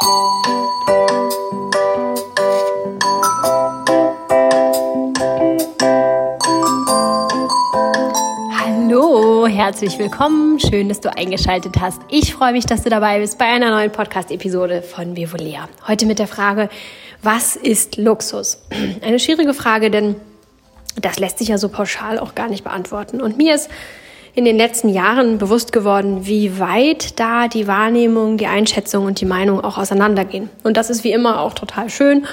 Hallo, herzlich willkommen. Schön, dass du eingeschaltet hast. Ich freue mich, dass du dabei bist bei einer neuen Podcast-Episode von Vivolea. Heute mit der Frage, was ist Luxus? Eine schwierige Frage, denn das lässt sich ja so pauschal auch gar nicht beantworten. Und mir ist in den letzten Jahren bewusst geworden, wie weit da die Wahrnehmung, die Einschätzung und die Meinung auch auseinandergehen. Und das ist wie immer auch total schön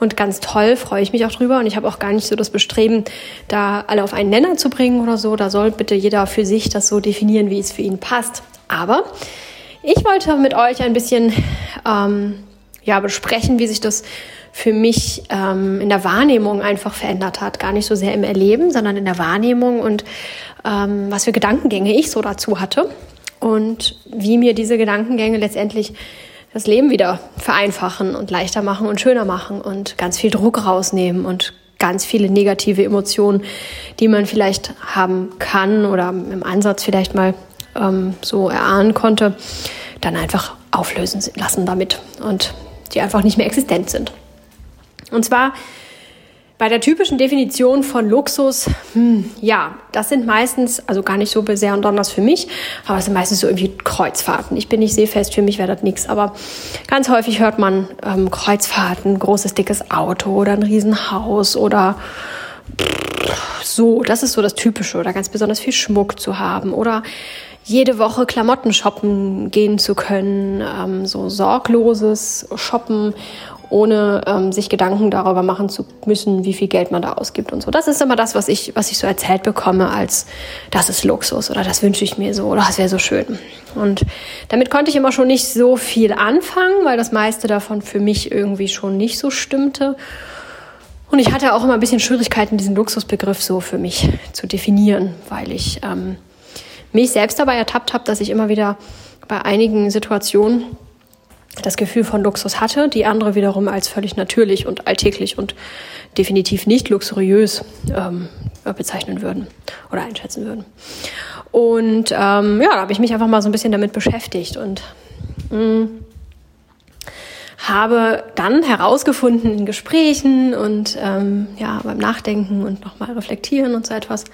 und ganz toll, freue ich mich auch drüber. Und ich habe auch gar nicht so das Bestreben, da alle auf einen Nenner zu bringen oder so. Da soll bitte jeder für sich das so definieren, wie es für ihn passt. Aber ich wollte mit euch ein bisschen ähm, ja, besprechen, wie sich das für mich ähm, in der Wahrnehmung einfach verändert hat. Gar nicht so sehr im Erleben, sondern in der Wahrnehmung und ähm, was für Gedankengänge ich so dazu hatte und wie mir diese Gedankengänge letztendlich das Leben wieder vereinfachen und leichter machen und schöner machen und ganz viel Druck rausnehmen und ganz viele negative Emotionen, die man vielleicht haben kann oder im Ansatz vielleicht mal ähm, so erahnen konnte, dann einfach auflösen lassen damit und die einfach nicht mehr existent sind. Und zwar bei der typischen Definition von Luxus, hm, ja, das sind meistens, also gar nicht so sehr und besonders für mich, aber es sind meistens so irgendwie Kreuzfahrten. Ich bin nicht seefest, für mich wäre das nichts, aber ganz häufig hört man ähm, Kreuzfahrten, großes, dickes Auto oder ein Riesenhaus oder so, das ist so das Typische oder ganz besonders viel Schmuck zu haben oder jede Woche Klamotten shoppen gehen zu können, ähm, so sorgloses Shoppen ohne ähm, sich Gedanken darüber machen zu müssen, wie viel Geld man da ausgibt und so. Das ist immer das, was ich, was ich so erzählt bekomme, als das ist Luxus oder das wünsche ich mir so oder das wäre so schön. Und damit konnte ich immer schon nicht so viel anfangen, weil das meiste davon für mich irgendwie schon nicht so stimmte. Und ich hatte auch immer ein bisschen Schwierigkeiten, diesen Luxusbegriff so für mich zu definieren, weil ich ähm, mich selbst dabei ertappt habe, dass ich immer wieder bei einigen Situationen das Gefühl von Luxus hatte, die andere wiederum als völlig natürlich und alltäglich und definitiv nicht luxuriös ähm, bezeichnen würden oder einschätzen würden. Und ähm, ja, da habe ich mich einfach mal so ein bisschen damit beschäftigt und mh, mm, habe dann herausgefunden in Gesprächen und ähm, ja beim Nachdenken und nochmal reflektieren und so etwas,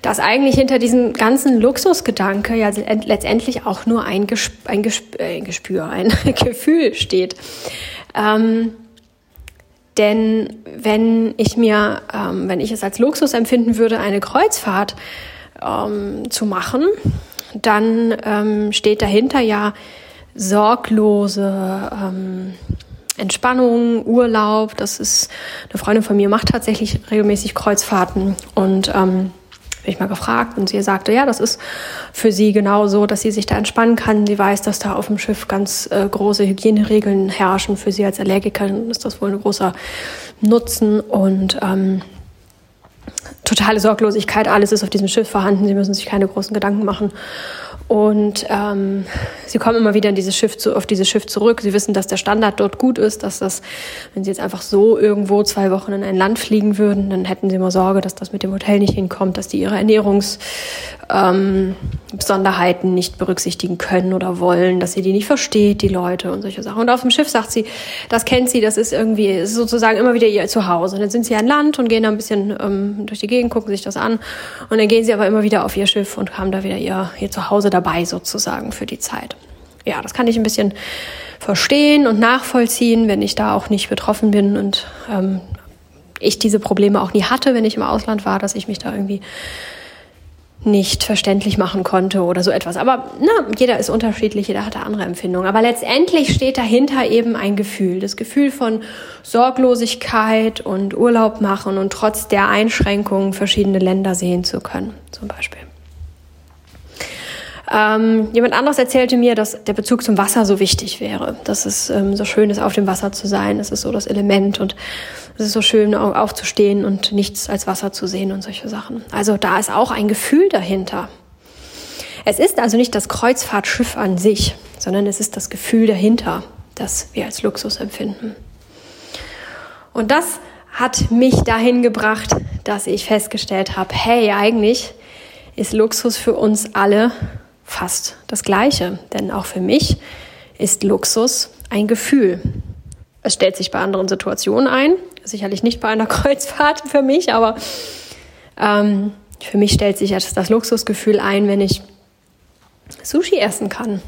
dass eigentlich hinter diesem ganzen Luxusgedanke ja letztendlich auch nur ein, Gesp ein, Gesp äh, ein Gespür, ein Gefühl steht. Ähm, denn wenn ich mir, ähm, wenn ich es als Luxus empfinden würde, eine Kreuzfahrt ähm, zu machen, dann ähm, steht dahinter ja sorglose ähm, Entspannung, Urlaub. Das ist eine Freundin von mir macht tatsächlich regelmäßig Kreuzfahrten und ähm, bin ich mal gefragt und sie sagte, ja, das ist für sie genau so, dass sie sich da entspannen kann. Sie weiß, dass da auf dem Schiff ganz äh, große Hygieneregeln herrschen. Für sie als Allergikerin ist das wohl ein großer Nutzen und ähm, totale Sorglosigkeit. Alles ist auf diesem Schiff vorhanden. Sie müssen sich keine großen Gedanken machen. Und ähm, sie kommen immer wieder in dieses Schiff zu, auf dieses Schiff zurück. Sie wissen, dass der Standard dort gut ist, dass das, wenn sie jetzt einfach so irgendwo zwei Wochen in ein Land fliegen würden, dann hätten sie immer Sorge, dass das mit dem Hotel nicht hinkommt, dass die ihre Ernährungsbesonderheiten ähm, nicht berücksichtigen können oder wollen, dass sie die nicht versteht, die Leute und solche Sachen. Und auf dem Schiff sagt sie, das kennt sie, das ist irgendwie ist sozusagen immer wieder ihr Zuhause. Und dann sind sie ein Land und gehen da ein bisschen ähm, durch die Gegend, gucken sich das an. Und dann gehen sie aber immer wieder auf ihr Schiff und haben da wieder ihr, ihr Zuhause dabei sozusagen für die Zeit. Ja, das kann ich ein bisschen verstehen und nachvollziehen, wenn ich da auch nicht betroffen bin und ähm, ich diese Probleme auch nie hatte, wenn ich im Ausland war, dass ich mich da irgendwie nicht verständlich machen konnte oder so etwas. Aber na, jeder ist unterschiedlich, jeder hat andere Empfindungen. Aber letztendlich steht dahinter eben ein Gefühl. Das Gefühl von Sorglosigkeit und Urlaub machen und trotz der Einschränkungen verschiedene Länder sehen zu können, zum Beispiel. Ähm, jemand anderes erzählte mir, dass der Bezug zum Wasser so wichtig wäre, dass es ähm, so schön ist, auf dem Wasser zu sein. Es ist so das Element und es ist so schön, aufzustehen und nichts als Wasser zu sehen und solche Sachen. Also da ist auch ein Gefühl dahinter. Es ist also nicht das Kreuzfahrtschiff an sich, sondern es ist das Gefühl dahinter, das wir als Luxus empfinden. Und das hat mich dahin gebracht, dass ich festgestellt habe, hey, eigentlich ist Luxus für uns alle fast das Gleiche. Denn auch für mich ist Luxus ein Gefühl. Es stellt sich bei anderen Situationen ein, sicherlich nicht bei einer Kreuzfahrt für mich, aber ähm, für mich stellt sich das Luxusgefühl ein, wenn ich Sushi essen kann.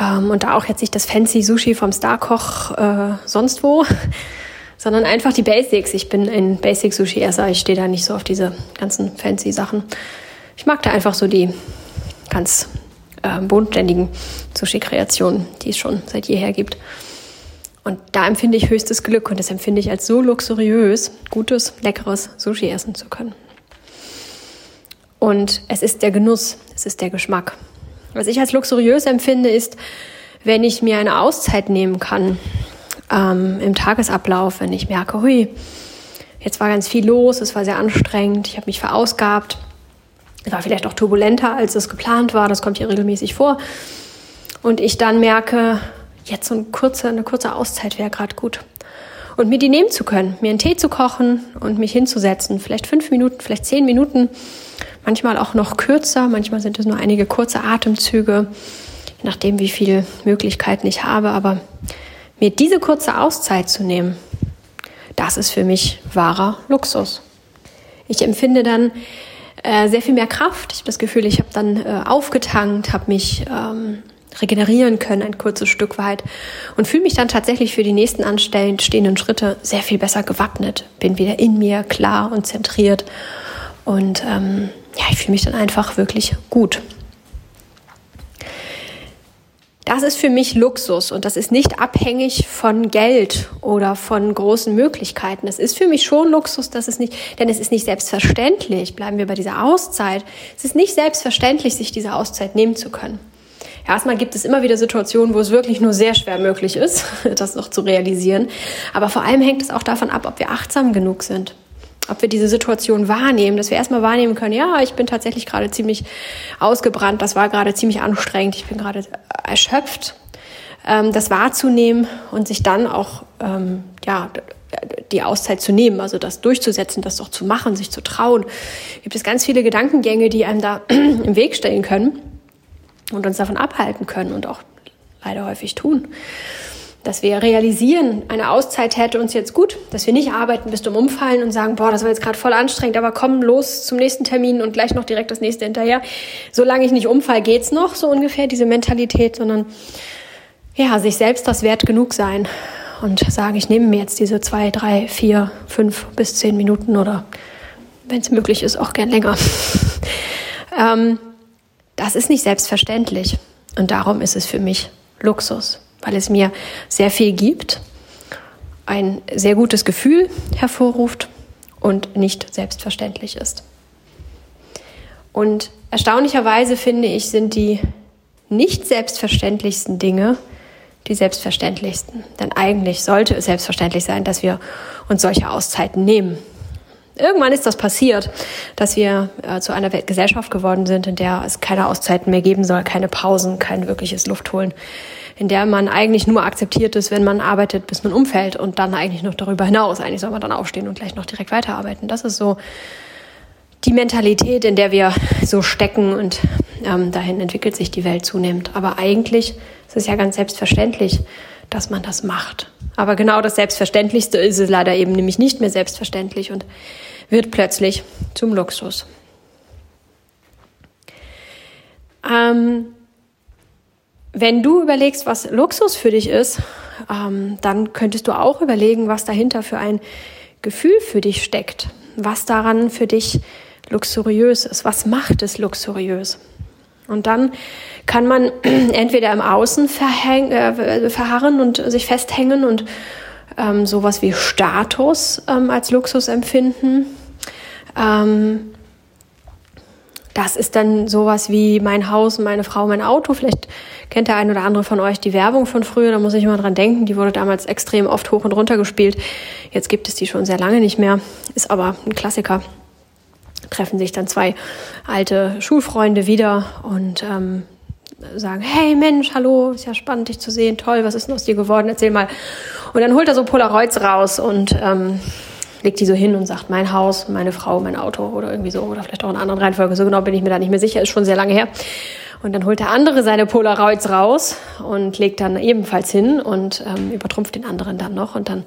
Ähm, und da auch jetzt nicht das fancy Sushi vom Starkoch äh, sonst wo, sondern einfach die Basics. Ich bin ein Basic-Sushi-Esser. Ich stehe da nicht so auf diese ganzen fancy Sachen. Ich mag da einfach so die ganz äh, bodenständigen Sushi-Kreationen, die es schon seit jeher gibt. Und da empfinde ich höchstes Glück und das empfinde ich als so luxuriös, gutes, leckeres Sushi essen zu können. Und es ist der Genuss, es ist der Geschmack. Was ich als luxuriös empfinde, ist, wenn ich mir eine Auszeit nehmen kann ähm, im Tagesablauf, wenn ich merke, hui, jetzt war ganz viel los, es war sehr anstrengend, ich habe mich verausgabt, war vielleicht auch turbulenter, als es geplant war, das kommt hier regelmäßig vor. Und ich dann merke, jetzt so eine kurze, eine kurze Auszeit wäre gerade gut. Und mir die nehmen zu können, mir einen Tee zu kochen und mich hinzusetzen, vielleicht fünf Minuten, vielleicht zehn Minuten, manchmal auch noch kürzer, manchmal sind es nur einige kurze Atemzüge, je nachdem, wie viele Möglichkeiten ich habe. Aber mir diese kurze Auszeit zu nehmen, das ist für mich wahrer Luxus. Ich empfinde dann äh, sehr viel mehr Kraft. Ich habe das Gefühl, ich habe dann äh, aufgetankt, habe mich ähm, regenerieren können ein kurzes Stück weit und fühle mich dann tatsächlich für die nächsten anstehenden Schritte sehr viel besser gewappnet. Bin wieder in mir klar und zentriert und ähm, ja, ich fühle mich dann einfach wirklich gut. Das ist für mich Luxus und das ist nicht abhängig von Geld oder von großen Möglichkeiten. Das ist für mich schon Luxus, dass es nicht, denn es ist nicht selbstverständlich. Bleiben wir bei dieser Auszeit. Es ist nicht selbstverständlich, sich diese Auszeit nehmen zu können. Erstmal gibt es immer wieder Situationen, wo es wirklich nur sehr schwer möglich ist, das noch zu realisieren. Aber vor allem hängt es auch davon ab, ob wir achtsam genug sind ob wir diese Situation wahrnehmen, dass wir erstmal wahrnehmen können, ja, ich bin tatsächlich gerade ziemlich ausgebrannt, das war gerade ziemlich anstrengend, ich bin gerade erschöpft, ähm, das wahrzunehmen und sich dann auch, ähm, ja, die Auszeit zu nehmen, also das durchzusetzen, das doch zu machen, sich zu trauen. Gibt es ganz viele Gedankengänge, die einem da im Weg stehen können und uns davon abhalten können und auch leider häufig tun dass wir realisieren, eine Auszeit hätte uns jetzt gut, dass wir nicht arbeiten bis zum Umfallen und sagen, boah, das war jetzt gerade voll anstrengend, aber komm los zum nächsten Termin und gleich noch direkt das nächste hinterher. Solange ich nicht umfall, geht's noch, so ungefähr, diese Mentalität, sondern ja, sich selbst das wert genug sein und sagen, ich nehme mir jetzt diese zwei, drei, vier, fünf bis zehn Minuten oder wenn es möglich ist, auch gern länger. ähm, das ist nicht selbstverständlich und darum ist es für mich Luxus weil es mir sehr viel gibt, ein sehr gutes Gefühl hervorruft und nicht selbstverständlich ist. Und erstaunlicherweise finde ich, sind die nicht selbstverständlichsten Dinge die selbstverständlichsten. Denn eigentlich sollte es selbstverständlich sein, dass wir uns solche Auszeiten nehmen. Irgendwann ist das passiert, dass wir äh, zu einer Gesellschaft geworden sind, in der es keine Auszeiten mehr geben soll, keine Pausen, kein wirkliches Luftholen in der man eigentlich nur akzeptiert ist, wenn man arbeitet, bis man umfällt und dann eigentlich noch darüber hinaus. Eigentlich soll man dann aufstehen und gleich noch direkt weiterarbeiten. Das ist so die Mentalität, in der wir so stecken und ähm, dahin entwickelt sich die Welt zunehmend. Aber eigentlich ist es ja ganz selbstverständlich, dass man das macht. Aber genau das Selbstverständlichste ist es leider eben nämlich nicht mehr selbstverständlich und wird plötzlich zum Luxus. Ähm, wenn du überlegst, was Luxus für dich ist, ähm, dann könntest du auch überlegen, was dahinter für ein Gefühl für dich steckt, was daran für dich luxuriös ist, was macht es luxuriös. Und dann kann man entweder im Außen äh, verharren und sich festhängen und ähm, sowas wie Status ähm, als Luxus empfinden. Ähm, das ist dann sowas wie mein Haus, meine Frau, mein Auto. Vielleicht kennt der ein oder andere von euch die Werbung von früher, da muss ich immer dran denken. Die wurde damals extrem oft hoch und runter gespielt. Jetzt gibt es die schon sehr lange nicht mehr, ist aber ein Klassiker. Treffen sich dann zwei alte Schulfreunde wieder und ähm, sagen, hey Mensch, hallo, ist ja spannend, dich zu sehen, toll, was ist denn aus dir geworden, erzähl mal. Und dann holt er so Polaroids raus und ähm, legt die so hin und sagt, mein Haus, meine Frau, mein Auto oder irgendwie so, oder vielleicht auch in einer anderen Reihenfolge, so genau bin ich mir da nicht mehr sicher, ist schon sehr lange her. Und dann holt der andere seine Polaroids raus und legt dann ebenfalls hin und ähm, übertrumpft den anderen dann noch. Und dann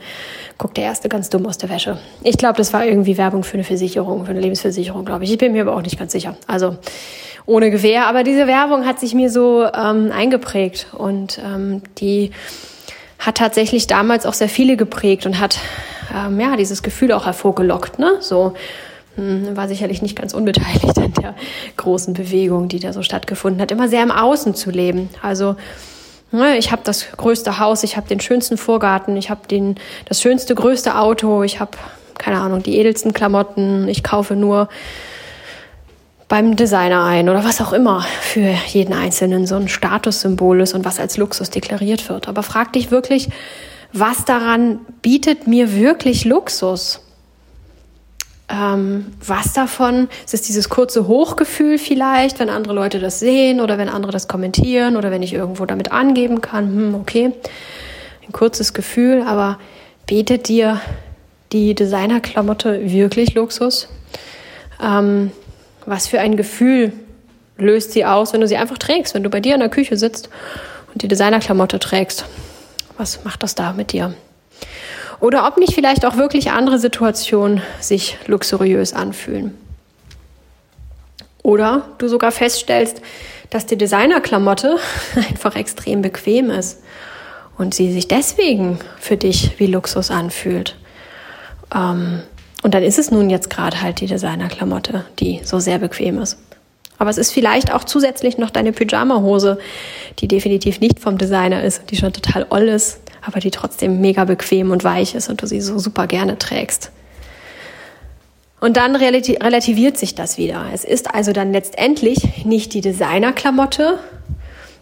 guckt der Erste ganz dumm aus der Wäsche. Ich glaube, das war irgendwie Werbung für eine Versicherung, für eine Lebensversicherung, glaube ich. Ich bin mir aber auch nicht ganz sicher. Also ohne Gewehr. Aber diese Werbung hat sich mir so ähm, eingeprägt und ähm, die hat tatsächlich damals auch sehr viele geprägt und hat ähm, ja dieses Gefühl auch hervorgelockt. Ne? So war sicherlich nicht ganz unbeteiligt an der großen Bewegung, die da so stattgefunden hat, immer sehr im Außen zu leben. Also ne, ich habe das größte Haus, ich habe den schönsten Vorgarten, ich habe das schönste, größte Auto, ich habe keine Ahnung die edelsten Klamotten, ich kaufe nur beim Designer ein oder was auch immer für jeden Einzelnen so ein Statussymbol ist und was als Luxus deklariert wird. Aber frag dich wirklich, was daran bietet mir wirklich Luxus? Ähm, was davon ist es dieses kurze Hochgefühl vielleicht, wenn andere Leute das sehen oder wenn andere das kommentieren oder wenn ich irgendwo damit angeben kann, hm, okay, ein kurzes Gefühl, aber bietet dir die Designerklamotte wirklich Luxus? Ähm, was für ein Gefühl löst sie aus, wenn du sie einfach trägst, wenn du bei dir in der Küche sitzt und die Designerklamotte trägst? Was macht das da mit dir? Oder ob nicht vielleicht auch wirklich andere Situationen sich luxuriös anfühlen. Oder du sogar feststellst, dass die Designerklamotte einfach extrem bequem ist und sie sich deswegen für dich wie Luxus anfühlt. Ähm, und dann ist es nun jetzt gerade halt die Designerklamotte, die so sehr bequem ist. Aber es ist vielleicht auch zusätzlich noch deine Pyjama-Hose, die definitiv nicht vom Designer ist, die schon total oll ist, aber die trotzdem mega bequem und weich ist und du sie so super gerne trägst. Und dann relativiert sich das wieder. Es ist also dann letztendlich nicht die Designerklamotte,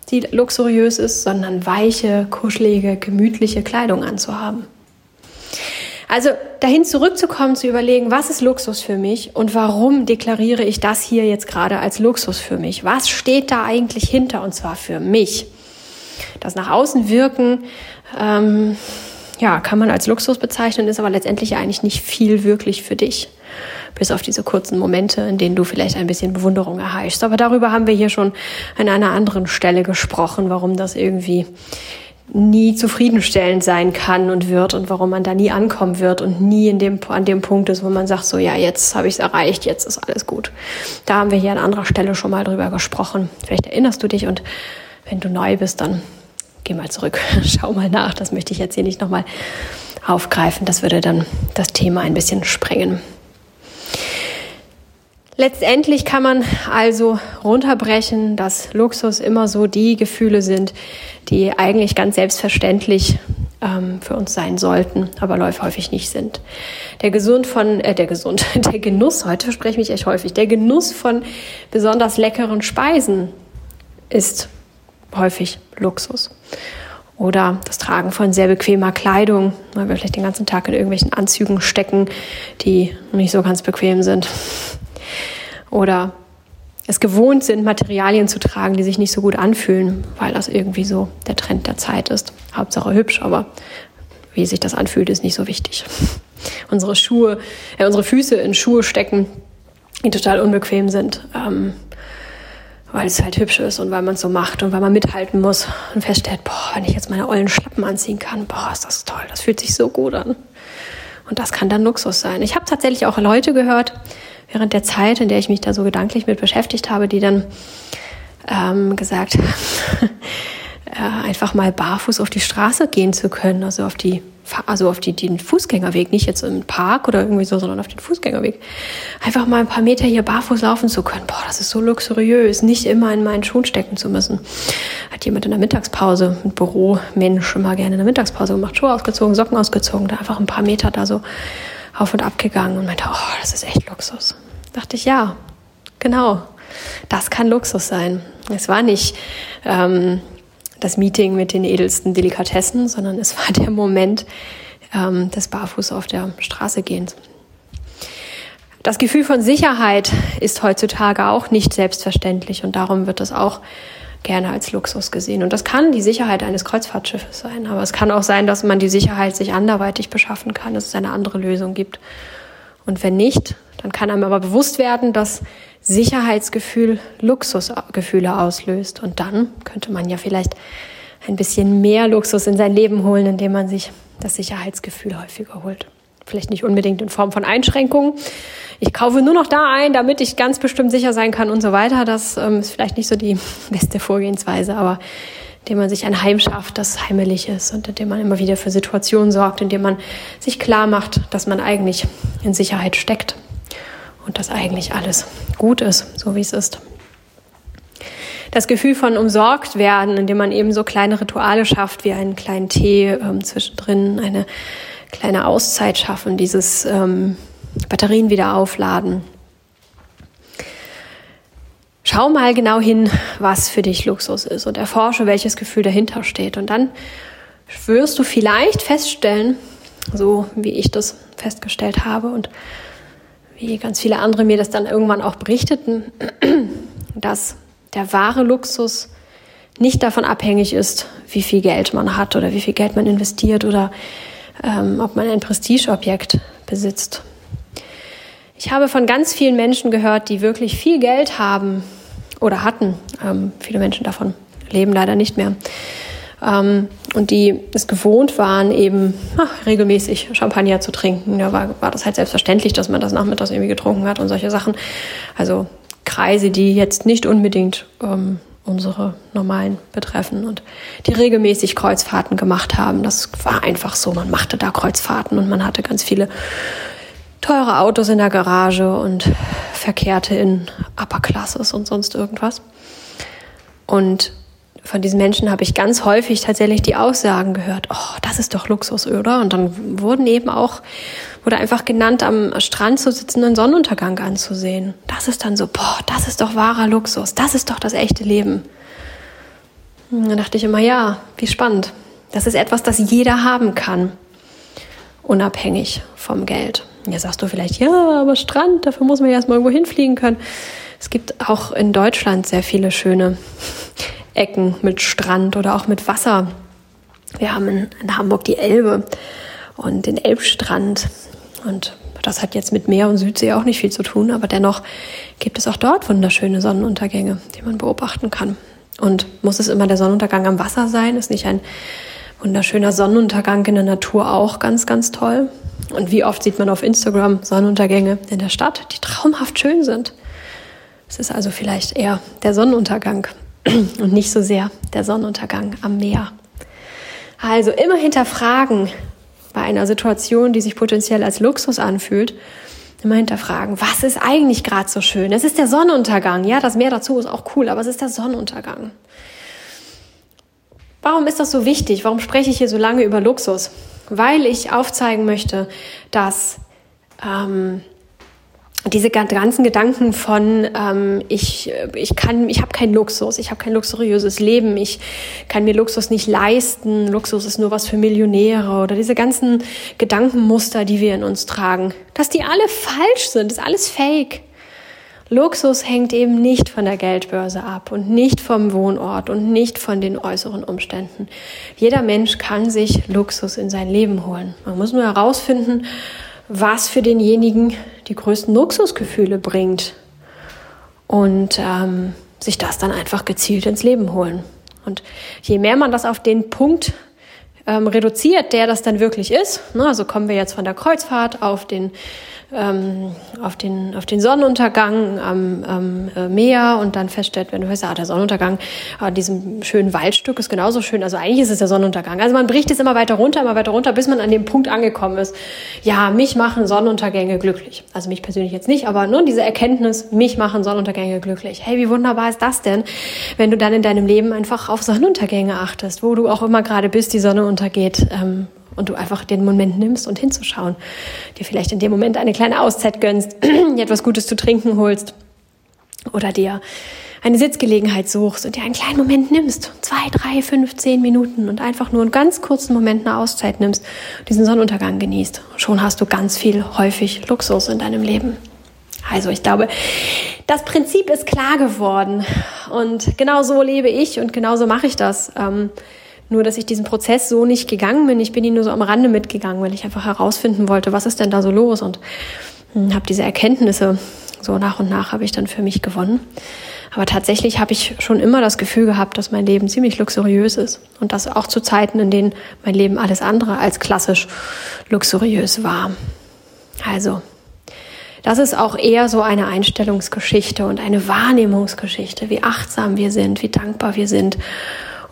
die luxuriös ist, sondern weiche, kuschelige, gemütliche Kleidung anzuhaben. Also dahin zurückzukommen, zu überlegen, was ist Luxus für mich und warum deklariere ich das hier jetzt gerade als Luxus für mich? Was steht da eigentlich hinter und zwar für mich? Das nach außen wirken, ähm, ja, kann man als Luxus bezeichnen, ist aber letztendlich eigentlich nicht viel wirklich für dich. Bis auf diese kurzen Momente, in denen du vielleicht ein bisschen Bewunderung erheischst. Aber darüber haben wir hier schon an einer anderen Stelle gesprochen, warum das irgendwie nie zufriedenstellend sein kann und wird und warum man da nie ankommen wird und nie in dem, an dem Punkt ist, wo man sagt, so ja, jetzt habe ich es erreicht, jetzt ist alles gut. Da haben wir hier an anderer Stelle schon mal drüber gesprochen. Vielleicht erinnerst du dich und wenn du neu bist, dann geh mal zurück, schau mal nach. Das möchte ich jetzt hier nicht nochmal aufgreifen. Das würde dann das Thema ein bisschen sprengen. Letztendlich kann man also runterbrechen, dass Luxus immer so die Gefühle sind, die eigentlich ganz selbstverständlich ähm, für uns sein sollten, aber häufig nicht sind. Der Gesund von, äh, der Gesund, der Genuss, heute spreche ich mich echt häufig, der Genuss von besonders leckeren Speisen ist häufig Luxus. Oder das Tragen von sehr bequemer Kleidung, weil wir vielleicht den ganzen Tag in irgendwelchen Anzügen stecken, die nicht so ganz bequem sind oder es gewohnt sind, Materialien zu tragen, die sich nicht so gut anfühlen, weil das irgendwie so der Trend der Zeit ist. Hauptsache hübsch, aber wie sich das anfühlt, ist nicht so wichtig. Unsere Schuhe, äh, unsere Füße in Schuhe stecken, die total unbequem sind, ähm, weil es halt hübsch ist und weil man es so macht und weil man mithalten muss und feststellt, boah, wenn ich jetzt meine ollen Schlappen anziehen kann, boah, ist das toll, das fühlt sich so gut an. Und das kann dann Luxus sein. Ich habe tatsächlich auch Leute gehört, während der Zeit, in der ich mich da so gedanklich mit beschäftigt habe, die dann ähm, gesagt äh, einfach mal barfuß auf die Straße gehen zu können, also auf die also auf die, den Fußgängerweg, nicht jetzt im Park oder irgendwie so, sondern auf den Fußgängerweg. Einfach mal ein paar Meter hier barfuß laufen zu können. Boah, das ist so luxuriös, nicht immer in meinen Schuhen stecken zu müssen. Hat jemand in der Mittagspause, ein Büromensch, immer gerne in der Mittagspause gemacht, Schuhe ausgezogen, Socken ausgezogen, da einfach ein paar Meter da so auf und ab gegangen und meinte, oh, das ist echt Luxus. Dachte ich, ja, genau, das kann Luxus sein. Es war nicht ähm, das Meeting mit den edelsten Delikatessen, sondern es war der Moment ähm, des Barfuß auf der Straße gehens. Das Gefühl von Sicherheit ist heutzutage auch nicht selbstverständlich und darum wird das auch gerne als Luxus gesehen. Und das kann die Sicherheit eines Kreuzfahrtschiffes sein, aber es kann auch sein, dass man die Sicherheit sich anderweitig beschaffen kann, dass es eine andere Lösung gibt. Und wenn nicht, dann kann einem aber bewusst werden, dass Sicherheitsgefühl Luxusgefühle auslöst. Und dann könnte man ja vielleicht ein bisschen mehr Luxus in sein Leben holen, indem man sich das Sicherheitsgefühl häufiger holt. Vielleicht nicht unbedingt in Form von Einschränkungen. Ich kaufe nur noch da ein, damit ich ganz bestimmt sicher sein kann und so weiter. Das ähm, ist vielleicht nicht so die beste Vorgehensweise, aber indem man sich ein Heim schafft, das heimelig ist und indem man immer wieder für Situationen sorgt, indem man sich klar macht, dass man eigentlich in Sicherheit steckt und dass eigentlich alles gut ist, so wie es ist. Das Gefühl von umsorgt werden, indem man eben so kleine Rituale schafft, wie einen kleinen Tee ähm, zwischendrin, eine kleine Auszeit schaffen, dieses ähm, Batterien wieder aufladen. Schau mal genau hin, was für dich Luxus ist und erforsche, welches Gefühl dahinter steht. Und dann wirst du vielleicht feststellen, so wie ich das festgestellt habe und wie ganz viele andere mir das dann irgendwann auch berichteten, dass der wahre Luxus nicht davon abhängig ist, wie viel Geld man hat oder wie viel Geld man investiert oder ähm, ob man ein Prestigeobjekt besitzt. Ich habe von ganz vielen Menschen gehört, die wirklich viel Geld haben oder hatten. Ähm, viele Menschen davon leben leider nicht mehr. Ähm, und die es gewohnt waren, eben ach, regelmäßig Champagner zu trinken. Da war, war das halt selbstverständlich, dass man das nachmittags irgendwie getrunken hat und solche Sachen. Also Kreise, die jetzt nicht unbedingt ähm, unsere normalen betreffen und die regelmäßig Kreuzfahrten gemacht haben. Das war einfach so. Man machte da Kreuzfahrten und man hatte ganz viele teure Autos in der Garage und verkehrte in Upper Classes und sonst irgendwas. Und von diesen Menschen habe ich ganz häufig tatsächlich die Aussagen gehört, oh, das ist doch Luxus, oder? Und dann wurden eben auch, wurde einfach genannt, am Strand zu sitzen, einen Sonnenuntergang anzusehen. Das ist dann so, boah, das ist doch wahrer Luxus, das ist doch das echte Leben. Und dann dachte ich immer, ja, wie spannend. Das ist etwas, das jeder haben kann, unabhängig vom Geld. Jetzt sagst du vielleicht, ja, aber Strand, dafür muss man ja erstmal irgendwo hinfliegen können. Es gibt auch in Deutschland sehr viele schöne Ecken mit Strand oder auch mit Wasser. Wir haben in, Hamburg die Elbe und den Elbstrand und das hat jetzt mit Meer und Südsee auch nicht viel zu tun, aber dennoch gibt es auch dort wunderschöne Sonnenuntergänge, die man beobachten kann. Und muss es immer der Sonnenuntergang am Wasser sein? Ist nicht ein wunderschöner Sonnenuntergang in der Natur auch ganz, ganz toll? Und wie oft sieht man auf Instagram Sonnenuntergänge in der Stadt, die traumhaft schön sind? Es ist also vielleicht eher der Sonnenuntergang und nicht so sehr der Sonnenuntergang am Meer. Also immer hinterfragen bei einer Situation, die sich potenziell als Luxus anfühlt, immer hinterfragen, was ist eigentlich gerade so schön? Es ist der Sonnenuntergang. Ja, das Meer dazu ist auch cool, aber es ist der Sonnenuntergang. Warum ist das so wichtig? Warum spreche ich hier so lange über Luxus? Weil ich aufzeigen möchte, dass ähm, diese ganzen Gedanken von ähm, ich ich kann ich habe keinen Luxus ich habe kein luxuriöses Leben ich kann mir Luxus nicht leisten Luxus ist nur was für Millionäre oder diese ganzen Gedankenmuster die wir in uns tragen dass die alle falsch sind ist alles Fake Luxus hängt eben nicht von der Geldbörse ab und nicht vom Wohnort und nicht von den äußeren Umständen. Jeder Mensch kann sich Luxus in sein Leben holen. Man muss nur herausfinden, was für denjenigen die größten Luxusgefühle bringt und ähm, sich das dann einfach gezielt ins Leben holen. Und je mehr man das auf den Punkt ähm, reduziert, der das dann wirklich ist, ne, also kommen wir jetzt von der Kreuzfahrt auf den ähm, auf, den, auf den Sonnenuntergang am, am äh, Meer und dann feststellt, wenn du hörst, ah, der Sonnenuntergang an diesem schönen Waldstück ist genauso schön. Also eigentlich ist es der Sonnenuntergang. Also man bricht es immer weiter runter, immer weiter runter, bis man an dem Punkt angekommen ist. Ja, mich machen Sonnenuntergänge glücklich. Also mich persönlich jetzt nicht, aber nur diese Erkenntnis, mich machen Sonnenuntergänge glücklich. Hey, wie wunderbar ist das denn, wenn du dann in deinem Leben einfach auf Sonnenuntergänge achtest, wo du auch immer gerade bist, die Sonne untergeht. Ähm, und du einfach den Moment nimmst und hinzuschauen, dir vielleicht in dem Moment eine kleine Auszeit gönnst, dir etwas Gutes zu trinken holst oder dir eine Sitzgelegenheit suchst und dir einen kleinen Moment nimmst, zwei, drei, fünf, zehn Minuten und einfach nur einen ganz kurzen Moment eine Auszeit nimmst, diesen Sonnenuntergang genießt. Schon hast du ganz viel häufig Luxus in deinem Leben. Also ich glaube, das Prinzip ist klar geworden und genau so lebe ich und genau so mache ich das. Ähm, nur, dass ich diesen Prozess so nicht gegangen bin. Ich bin ihn nur so am Rande mitgegangen, weil ich einfach herausfinden wollte, was ist denn da so los. Und hm, habe diese Erkenntnisse so nach und nach habe ich dann für mich gewonnen. Aber tatsächlich habe ich schon immer das Gefühl gehabt, dass mein Leben ziemlich luxuriös ist. Und das auch zu Zeiten, in denen mein Leben alles andere als klassisch luxuriös war. Also, das ist auch eher so eine Einstellungsgeschichte und eine Wahrnehmungsgeschichte, wie achtsam wir sind, wie dankbar wir sind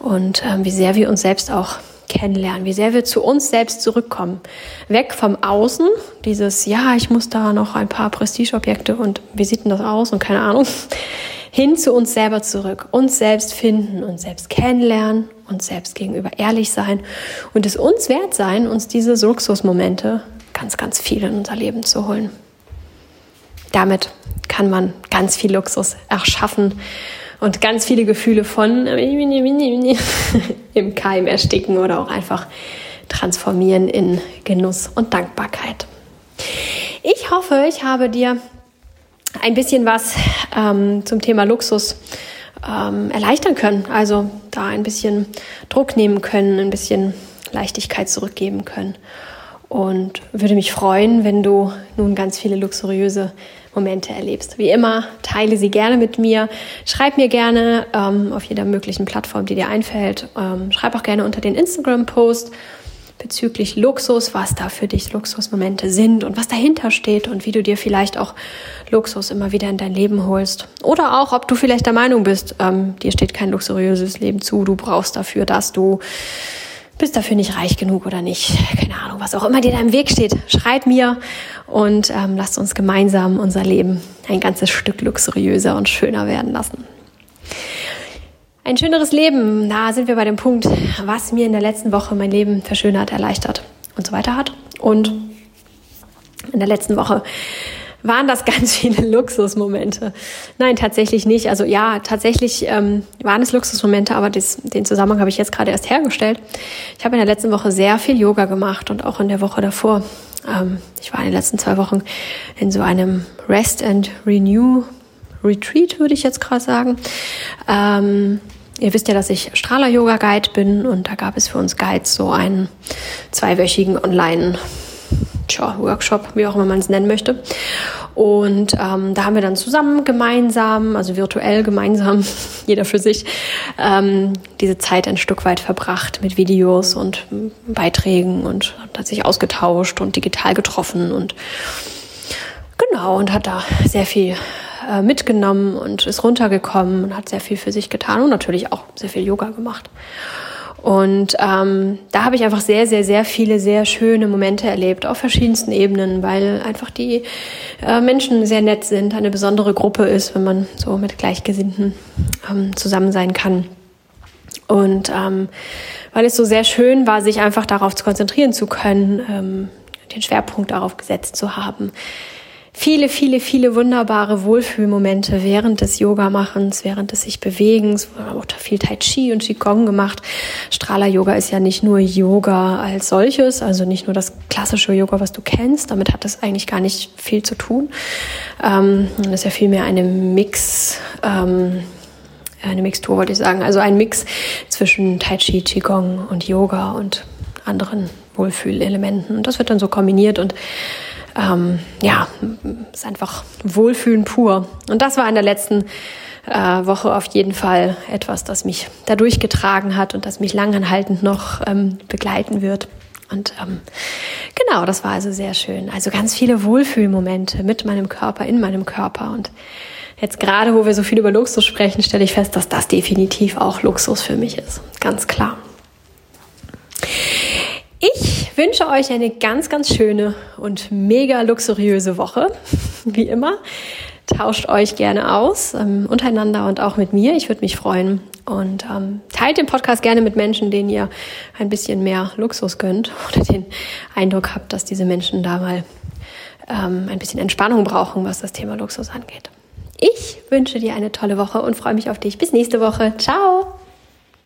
und äh, wie sehr wir uns selbst auch kennenlernen, wie sehr wir zu uns selbst zurückkommen. Weg vom Außen, dieses, ja, ich muss da noch ein paar Prestigeobjekte und wie sieht denn das aus und keine Ahnung, hin zu uns selber zurück, uns selbst finden, uns selbst kennenlernen, uns selbst gegenüber ehrlich sein und es uns wert sein, uns diese Luxusmomente ganz, ganz viel in unser Leben zu holen. Damit kann man ganz viel Luxus erschaffen und ganz viele Gefühle von im Keim ersticken oder auch einfach transformieren in Genuss und Dankbarkeit. Ich hoffe, ich habe dir ein bisschen was ähm, zum Thema Luxus ähm, erleichtern können. Also da ein bisschen Druck nehmen können, ein bisschen Leichtigkeit zurückgeben können. Und würde mich freuen, wenn du nun ganz viele luxuriöse Momente erlebst. Wie immer, teile sie gerne mit mir. Schreib mir gerne ähm, auf jeder möglichen Plattform, die dir einfällt. Ähm, schreib auch gerne unter den Instagram-Post bezüglich Luxus, was da für dich Luxusmomente sind und was dahinter steht und wie du dir vielleicht auch Luxus immer wieder in dein Leben holst. Oder auch, ob du vielleicht der Meinung bist, ähm, dir steht kein luxuriöses Leben zu, du brauchst dafür, dass du bist dafür nicht reich genug oder nicht. Keine Ahnung, was auch immer dir da im Weg steht. Schreib mir und ähm, lasst uns gemeinsam unser Leben ein ganzes Stück luxuriöser und schöner werden lassen. Ein schöneres Leben, da sind wir bei dem Punkt, was mir in der letzten Woche mein Leben verschönert, erleichtert und so weiter hat. Und in der letzten Woche waren das ganz viele Luxusmomente. Nein, tatsächlich nicht. Also ja, tatsächlich ähm, waren es Luxusmomente, aber das, den Zusammenhang habe ich jetzt gerade erst hergestellt. Ich habe in der letzten Woche sehr viel Yoga gemacht und auch in der Woche davor. Ähm, ich war in den letzten zwei Wochen in so einem Rest and Renew Retreat, würde ich jetzt gerade sagen. Ähm, Ihr wisst ja, dass ich Strahler Yoga Guide bin und da gab es für uns Guides so einen zweiwöchigen Online tja, Workshop, wie auch immer man es nennen möchte. Und ähm, da haben wir dann zusammen gemeinsam, also virtuell gemeinsam, jeder für sich, ähm, diese Zeit ein Stück weit verbracht mit Videos und Beiträgen und hat sich ausgetauscht und digital getroffen und genau und hat da sehr viel äh, mitgenommen und ist runtergekommen und hat sehr viel für sich getan und natürlich auch sehr viel Yoga gemacht. Und ähm, da habe ich einfach sehr, sehr, sehr viele sehr schöne Momente erlebt auf verschiedensten Ebenen, weil einfach die äh, Menschen sehr nett sind, eine besondere Gruppe ist, wenn man so mit Gleichgesinnten ähm, zusammen sein kann. Und ähm, weil es so sehr schön war, sich einfach darauf zu konzentrieren zu können, ähm, den Schwerpunkt darauf gesetzt zu haben, viele, viele, viele wunderbare Wohlfühlmomente während des Yogamachens, während des sich Bewegens. Wir haben auch viel Tai Chi und Qigong gemacht. Strahler Yoga ist ja nicht nur Yoga als solches, also nicht nur das klassische Yoga, was du kennst. Damit hat das eigentlich gar nicht viel zu tun. Ähm, das ist ja vielmehr eine Mix, ähm, eine Mixtur wollte ich sagen, also ein Mix zwischen Tai Chi, Qigong und Yoga und anderen Wohlfühlelementen. Und das wird dann so kombiniert und ähm, ja, ist einfach Wohlfühlen pur. Und das war in der letzten äh, Woche auf jeden Fall etwas, das mich dadurch getragen hat und das mich langanhaltend noch ähm, begleiten wird. Und ähm, genau, das war also sehr schön. Also ganz viele Wohlfühlmomente mit meinem Körper, in meinem Körper. Und jetzt gerade, wo wir so viel über Luxus sprechen, stelle ich fest, dass das definitiv auch Luxus für mich ist. Ganz klar. Ich wünsche euch eine ganz, ganz schöne und mega luxuriöse Woche. Wie immer. Tauscht euch gerne aus, ähm, untereinander und auch mit mir. Ich würde mich freuen. Und ähm, teilt den Podcast gerne mit Menschen, denen ihr ein bisschen mehr Luxus gönnt oder den Eindruck habt, dass diese Menschen da mal ähm, ein bisschen Entspannung brauchen, was das Thema Luxus angeht. Ich wünsche dir eine tolle Woche und freue mich auf dich. Bis nächste Woche. Ciao!